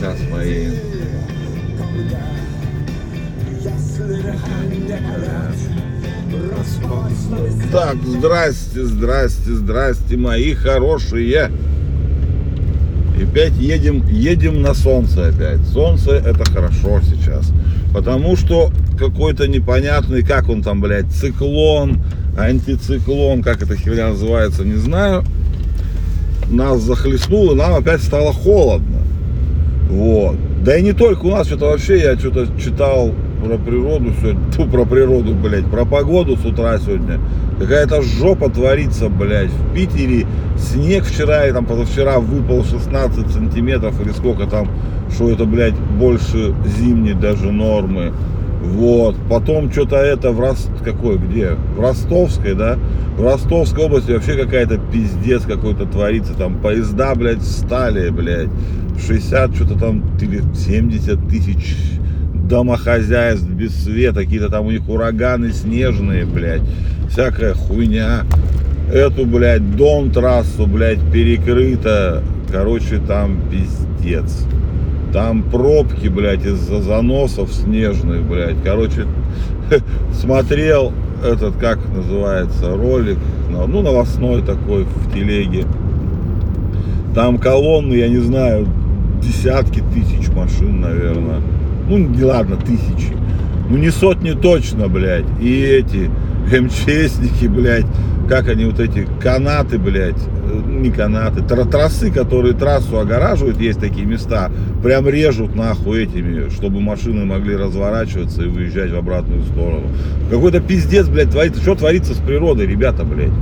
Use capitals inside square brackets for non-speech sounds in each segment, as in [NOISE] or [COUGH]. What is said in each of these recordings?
Сейчас мои Так, здрасте, здрасте, здрасте, мои хорошие. И опять едем, едем на солнце опять. Солнце это хорошо сейчас. Потому что какой-то непонятный, как он там, блядь, циклон, антициклон, как эта херня называется, не знаю. Нас захлестнуло, нам опять стало холодно. Вот. Да и не только у нас, что-то вообще я что-то читал про природу сегодня, тьфу, про природу, блядь, про погоду с утра сегодня. Какая-то жопа творится, блядь. В Питере снег вчера и там позавчера выпал 16 сантиметров или сколько там, что это, блядь, больше зимней даже нормы. Вот. Потом что-то это в Рос... какой, где? В Ростовской, да? В Ростовской области вообще какая-то пиздец какой-то творится. Там поезда, блядь, стали, блядь. 60 что-то там или 70 тысяч домохозяйств без света, какие-то там у них ураганы снежные, блядь, всякая хуйня. Эту, блядь, дом трассу, блядь, перекрыто. Короче, там пиздец. Там пробки, блядь, из-за заносов снежных, блядь. Короче, [LAUGHS] смотрел этот, как называется, ролик, ну, новостной такой в телеге. Там колонны, я не знаю, десятки тысяч машин, наверное. Ну, не ладно, тысячи. Ну, не сотни точно, блядь. И эти МЧСники, блядь, как они вот эти канаты, блядь, э, не канаты, тр трассы, которые трассу огораживают, есть такие места, прям режут нахуй этими, чтобы машины могли разворачиваться и выезжать в обратную сторону. Какой-то пиздец, блядь, творится. Что творится с природой, ребята, блядь?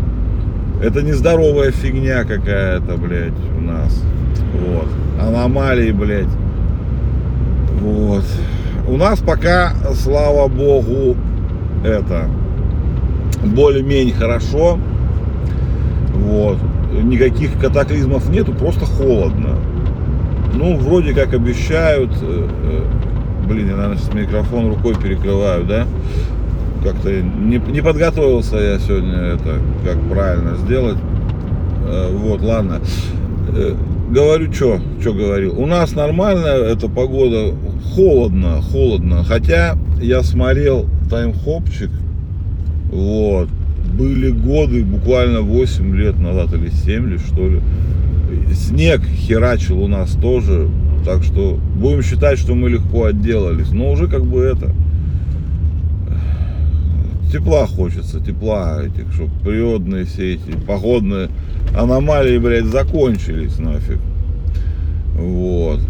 Это нездоровая фигня какая-то, блядь, у нас. Вот. Аномалии, блядь. Вот. У нас пока, слава богу, это более-менее хорошо. Вот. Никаких катаклизмов нету, просто холодно. Ну, вроде как обещают. э, э, Блин, я, наверное, сейчас микрофон рукой перекрываю, да? Как-то не, не подготовился я сегодня это, как правильно сделать. Э, Вот, ладно. Говорю, что, что говорил. У нас нормальная эта погода, холодно, холодно. Хотя я смотрел таймхопчик, вот, были годы, буквально 8 лет назад или 7 ли, что ли. Снег херачил у нас тоже, так что будем считать, что мы легко отделались. Но уже как бы это, тепла хочется, тепла этих, чтобы природные все эти погодные аномалии, блядь, закончились нафиг. Вот.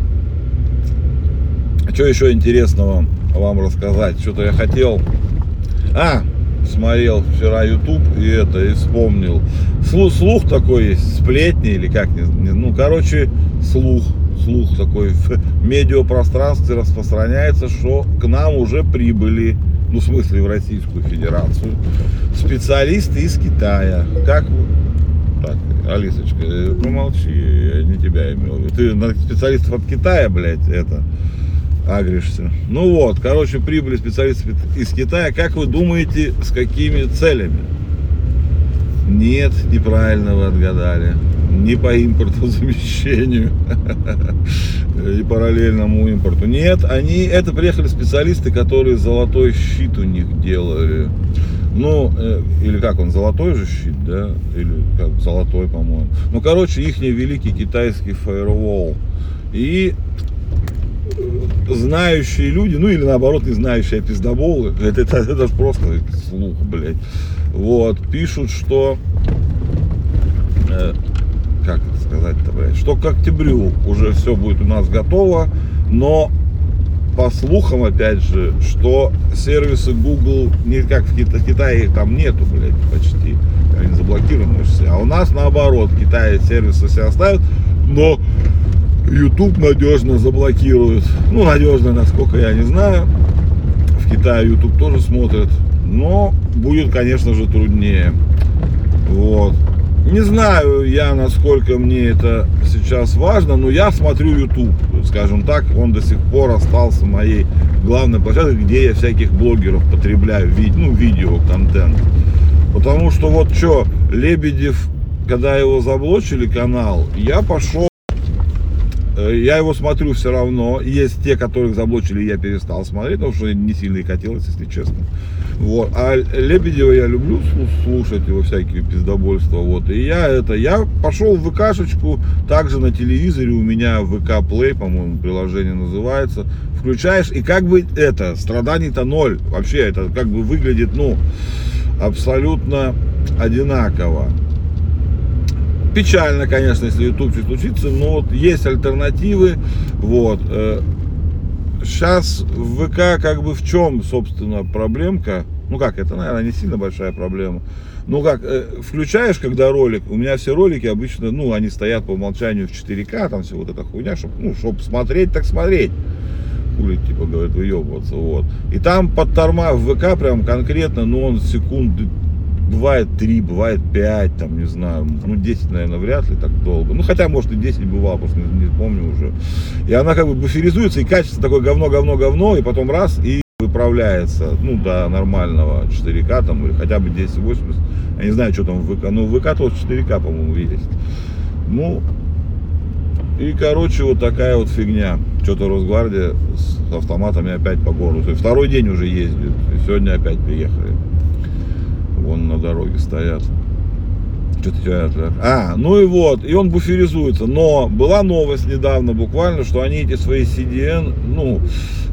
Что еще интересного вам рассказать? Что-то я хотел. А, смотрел вчера YouTube и это, и вспомнил. Слух, слух такой есть, сплетни или как, не, не- ну, короче, слух, слух такой в медиапространстве распространяется, что к нам уже прибыли, ну, в смысле, в Российскую Федерацию, специалисты из Китая. Как? Так, Алисочка, э, помолчи, я не тебя имел. Ты на специалистов от Китая, блядь, это, агришься. Ну вот, короче, прибыли специалисты из Китая. Как вы думаете, с какими целями? Нет, неправильно вы отгадали. Не по импортозамещению [LAUGHS] и параллельному импорту. Нет, они, это приехали специалисты, которые золотой щит у них делали. Ну, э, или как он, золотой же щит, да? Или как, золотой, по-моему. Ну, короче, их великий китайский фаервол. И знающие люди, ну или наоборот не знающие а пиздоболы, [LAUGHS] это, это, это ж просто слух, блядь, вот, пишут, что, э, как это сказать-то, блядь, что к октябрю уже все будет у нас готово, но по слухам, опять же, что сервисы Google, не как в Кита- Китае, их там нету, блядь, почти, они заблокированы все, а у нас наоборот, в Китае сервисы все оставят, но YouTube надежно заблокирует. Ну, надежно, насколько я не знаю. В Китае YouTube тоже смотрят. Но будет, конечно же, труднее. Вот. Не знаю я, насколько мне это сейчас важно, но я смотрю YouTube, скажем так, он до сих пор остался моей главной площадкой, где я всяких блогеров потребляю, ви- ну, видео, контент. Потому что вот что, Лебедев когда его заблочили канал, я пошел, я его смотрю все равно. Есть те, которых заблочили, я перестал смотреть, потому что не сильно и хотелось, если честно. Вот. А Лебедева я люблю слушать его всякие пиздобольства. Вот. И я это, я пошел в ВКшечку, также на телевизоре у меня ВК Play, по-моему, приложение называется. Включаешь, и как бы это, страданий-то ноль. Вообще это как бы выглядит, ну, абсолютно одинаково. Печально, конечно, если YouTube случится, но вот есть альтернативы. Вот. Сейчас в ВК как бы в чем, собственно, проблемка? Ну как, это, наверное, не сильно большая проблема. Ну как, э, включаешь, когда ролик, у меня все ролики обычно, ну, они стоят по умолчанию в 4К, там все вот эта хуйня, чтобы, ну, чтобы смотреть, так смотреть. Хули, типа, говорит, выебываться, вот. И там под торма в ВК прям конкретно, ну, он секунды бывает 3, бывает 5, там, не знаю, ну, 10, наверное, вряд ли так долго. Ну, хотя, может, и 10 бывало, просто не, не помню уже. И она как бы буферизуется, и качество такое говно, говно, говно, и потом раз, и выправляется, ну, до нормального 4К, там, или хотя бы 1080. Я не знаю, что там в ВК, ну, в ВК тоже 4К, по-моему, есть. Ну, и, короче, вот такая вот фигня. Что-то Росгвардия с автоматами опять по городу. Второй день уже ездит. И сегодня опять приехали вон на дороге стоят. Что-то А, ну и вот, и он буферизуется. Но была новость недавно буквально, что они эти свои CDN, ну,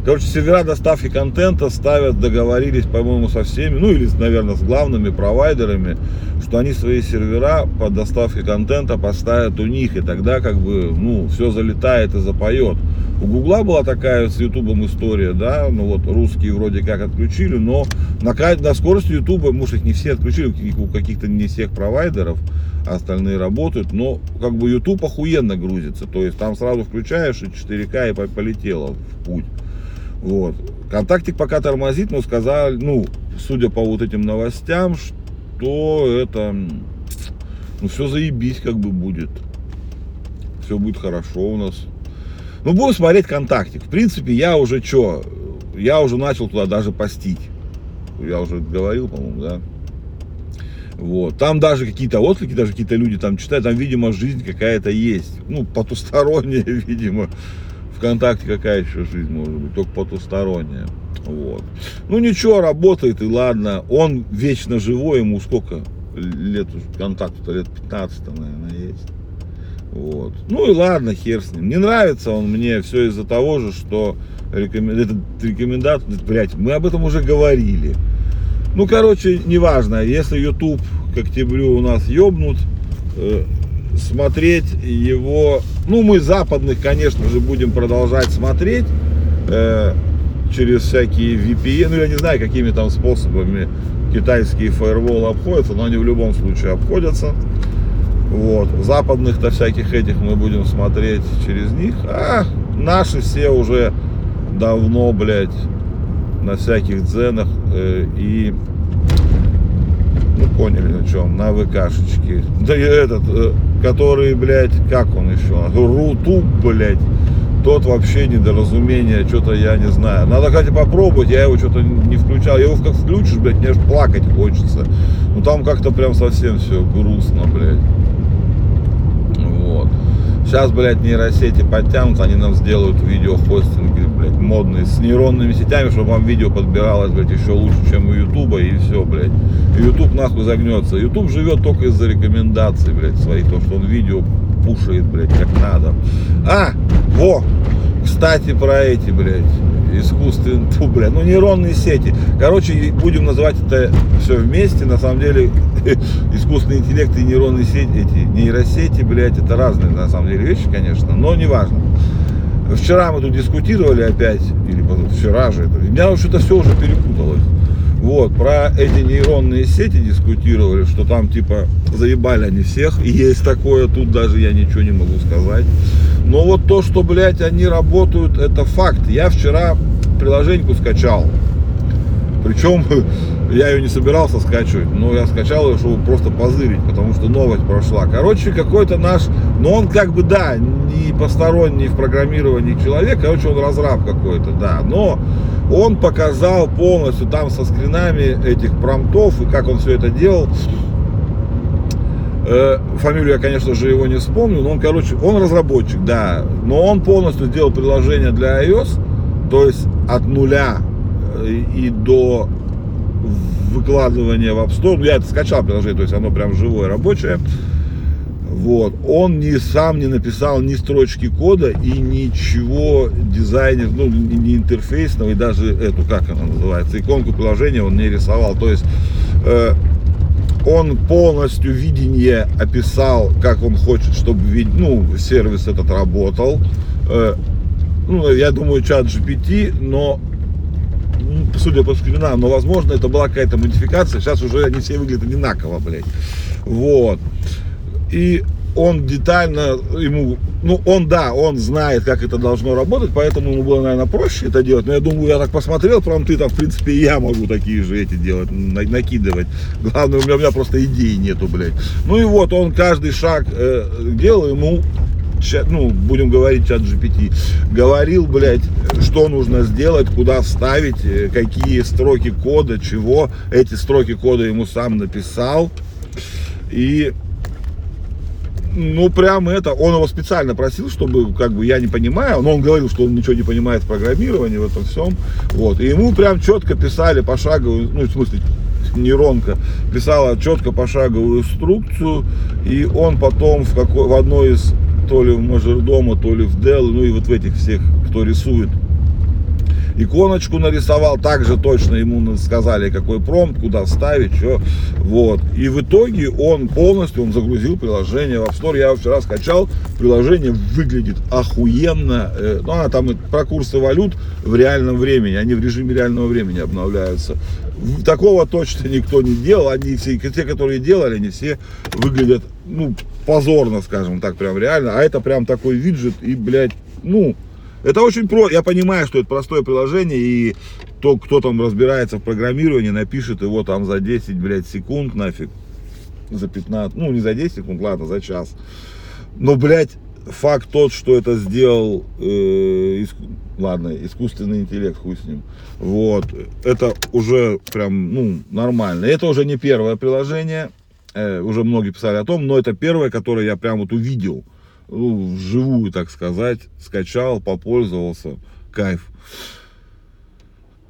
короче, сервера доставки контента ставят, договорились, по-моему, со всеми, ну или, наверное, с главными провайдерами, что они свои сервера по доставке контента поставят у них, и тогда как бы, ну, все залетает и запоет. У Гугла была такая с Ютубом история, да, ну вот русские вроде как отключили, но на, на скорости Ютуба, может их не все отключили, у каких-то не всех провайдеров, а остальные работают, но как бы YouTube охуенно грузится, то есть там сразу включаешь и 4К и полетело в путь. Вот. Контактик пока тормозит, но сказали, ну, судя по вот этим новостям, что это, ну, все заебись как бы будет. Все будет хорошо у нас. Ну, будем смотреть контактик. В принципе, я уже что, я уже начал туда даже постить. Я уже говорил, по-моему, да. Вот. Там даже какие-то отклики, даже какие-то люди там читают, там, видимо, жизнь какая-то есть. Ну, потусторонняя, [LAUGHS] видимо. Вконтакте какая еще жизнь может быть, только потусторонняя. Вот. Ну ничего, работает и ладно. Он вечно живой, ему сколько лет контакту-то, лет 15, наверное, есть. Вот. Ну и ладно, хер с ним. Не нравится он мне все из-за того же, что рекомен... этот рекомендат, блядь, мы об этом уже говорили. Ну, короче, неважно, если YouTube к октябрю у нас ёбнут, э, смотреть его, ну, мы западных, конечно же, будем продолжать смотреть э, через всякие VPN, ну, я не знаю, какими там способами китайские фаерволы обходятся, но они в любом случае обходятся. Вот. Западных-то всяких этих мы будем смотреть через них. А наши все уже давно, блядь, на всяких дзенах э, и ну поняли на чем, на ВКшечке. Да и этот, э, который, блядь, как он еще, Рутуб, блядь, тот вообще недоразумение, что-то я не знаю. Надо, кстати, попробовать, я его что-то не включал. Его как включишь, блядь, мне аж плакать хочется. Ну там как-то прям совсем все грустно, блядь. Сейчас, блядь, нейросети подтянутся, они нам сделают видеохостинги, блядь, модные, с нейронными сетями, чтобы вам видео подбиралось, блядь, еще лучше, чем у Ютуба, и все, блядь. Ютуб нахуй загнется. Ютуб живет только из-за рекомендаций, блядь, своих, то, что он видео пушает, блядь, как надо. А, во, кстати, про эти, блядь, искусственные, [LAUGHS] фу, блядь, ну нейронные сети. Короче, будем называть это все вместе. На самом деле, [LAUGHS] искусственный интеллект и нейронные сети, эти нейросети, блядь, это разные на самом деле вещи, конечно, но неважно. Вчера мы тут дискутировали опять, или вчера же, это, меня вообще это все уже перепуталось. Вот, про эти нейронные сети дискутировали, что там типа заебали они всех, и есть такое, тут даже я ничего не могу сказать. Но вот то, что, блядь, они работают, это факт. Я вчера приложеньку скачал. Причем [LAUGHS] я ее не собирался скачивать, но я скачал ее, чтобы просто позырить, потому что новость прошла. Короче, какой-то наш, но он как бы, да, не посторонний в программировании человек, короче, он разраб какой-то, да, но он показал полностью там со скринами этих промтов и как он все это делал, Э, фамилию я, конечно же, его не вспомню, но он, короче, он разработчик, да, но он полностью сделал приложение для iOS, то есть от нуля э, и до выкладывания в App Store. Ну, я это скачал приложение, то есть оно прям живое, рабочее. Вот. Он ни сам не написал ни строчки кода и ничего дизайнер, ну, не интерфейсного, и даже эту, как она называется, иконку приложения он не рисовал. То есть э, он полностью видение описал, как он хочет, чтобы ну, сервис этот работал. Э, ну, я думаю, чат GPT, но судя по скринам, но возможно это была какая-то модификация, сейчас уже они все выглядят одинаково, блядь. Вот. И он детально ему, ну он да, он знает, как это должно работать, поэтому ему было, наверное, проще это делать. Но я думаю, я так посмотрел, прям ты там, в принципе, и я могу такие же эти делать, накидывать. Главное, у меня, у меня просто идей нету, блядь. Ну и вот, он каждый шаг э, делал, ему ну, будем говорить чат GPT, говорил, блядь, что нужно сделать, куда вставить, э, какие строки кода, чего. Эти строки кода ему сам написал. И ну, прям это, он его специально просил, чтобы, как бы, я не понимаю, но он говорил, что он ничего не понимает в программировании, в этом всем, вот, и ему прям четко писали пошаговую, ну, в смысле, нейронка писала четко пошаговую инструкцию, и он потом в, какой, в одной из, то ли в мажордома, то ли в Dell, ну, и вот в этих всех, кто рисует иконочку нарисовал, также точно ему сказали, какой промпт, куда вставить, что, вот. И в итоге он полностью, он загрузил приложение в App Store, я его вчера скачал, приложение выглядит охуенно, э, ну, она там про курсы валют в реальном времени, они в режиме реального времени обновляются. Такого точно никто не делал, они все, те, которые делали, они все выглядят, ну, позорно, скажем так, прям реально, а это прям такой виджет и, блядь, ну, это очень про... Я понимаю, что это простое приложение, и то, кто там разбирается в программировании, напишет его там за 10, блядь, секунд нафиг. За 15, ну не за 10 секунд, ладно, за час. Но, блядь, факт тот, что это сделал, э, иск... ладно, искусственный интеллект, хуй с ним. Вот, это уже прям, ну, нормально. Это уже не первое приложение, э, уже многие писали о том, но это первое, которое я прям вот увидел ну, вживую, так сказать, скачал, попользовался, кайф.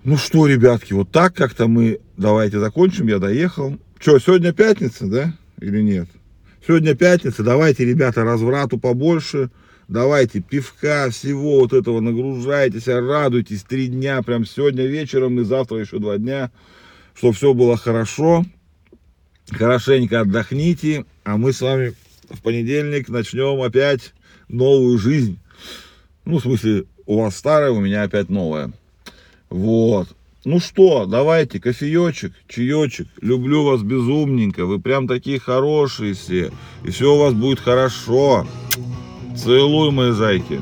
Ну что, ребятки, вот так как-то мы, давайте закончим, я доехал. Что, сегодня пятница, да, или нет? Сегодня пятница, давайте, ребята, разврату побольше, давайте пивка, всего вот этого нагружайтесь, радуйтесь, три дня, прям сегодня вечером и завтра еще два дня, чтобы все было хорошо, хорошенько отдохните, а мы с вами в понедельник начнем опять новую жизнь. Ну, в смысле, у вас старая, у меня опять новая. Вот. Ну что, давайте, кофеечек, чаечек. Люблю вас безумненько. Вы прям такие хорошие все. И все у вас будет хорошо. Целую, мои зайки.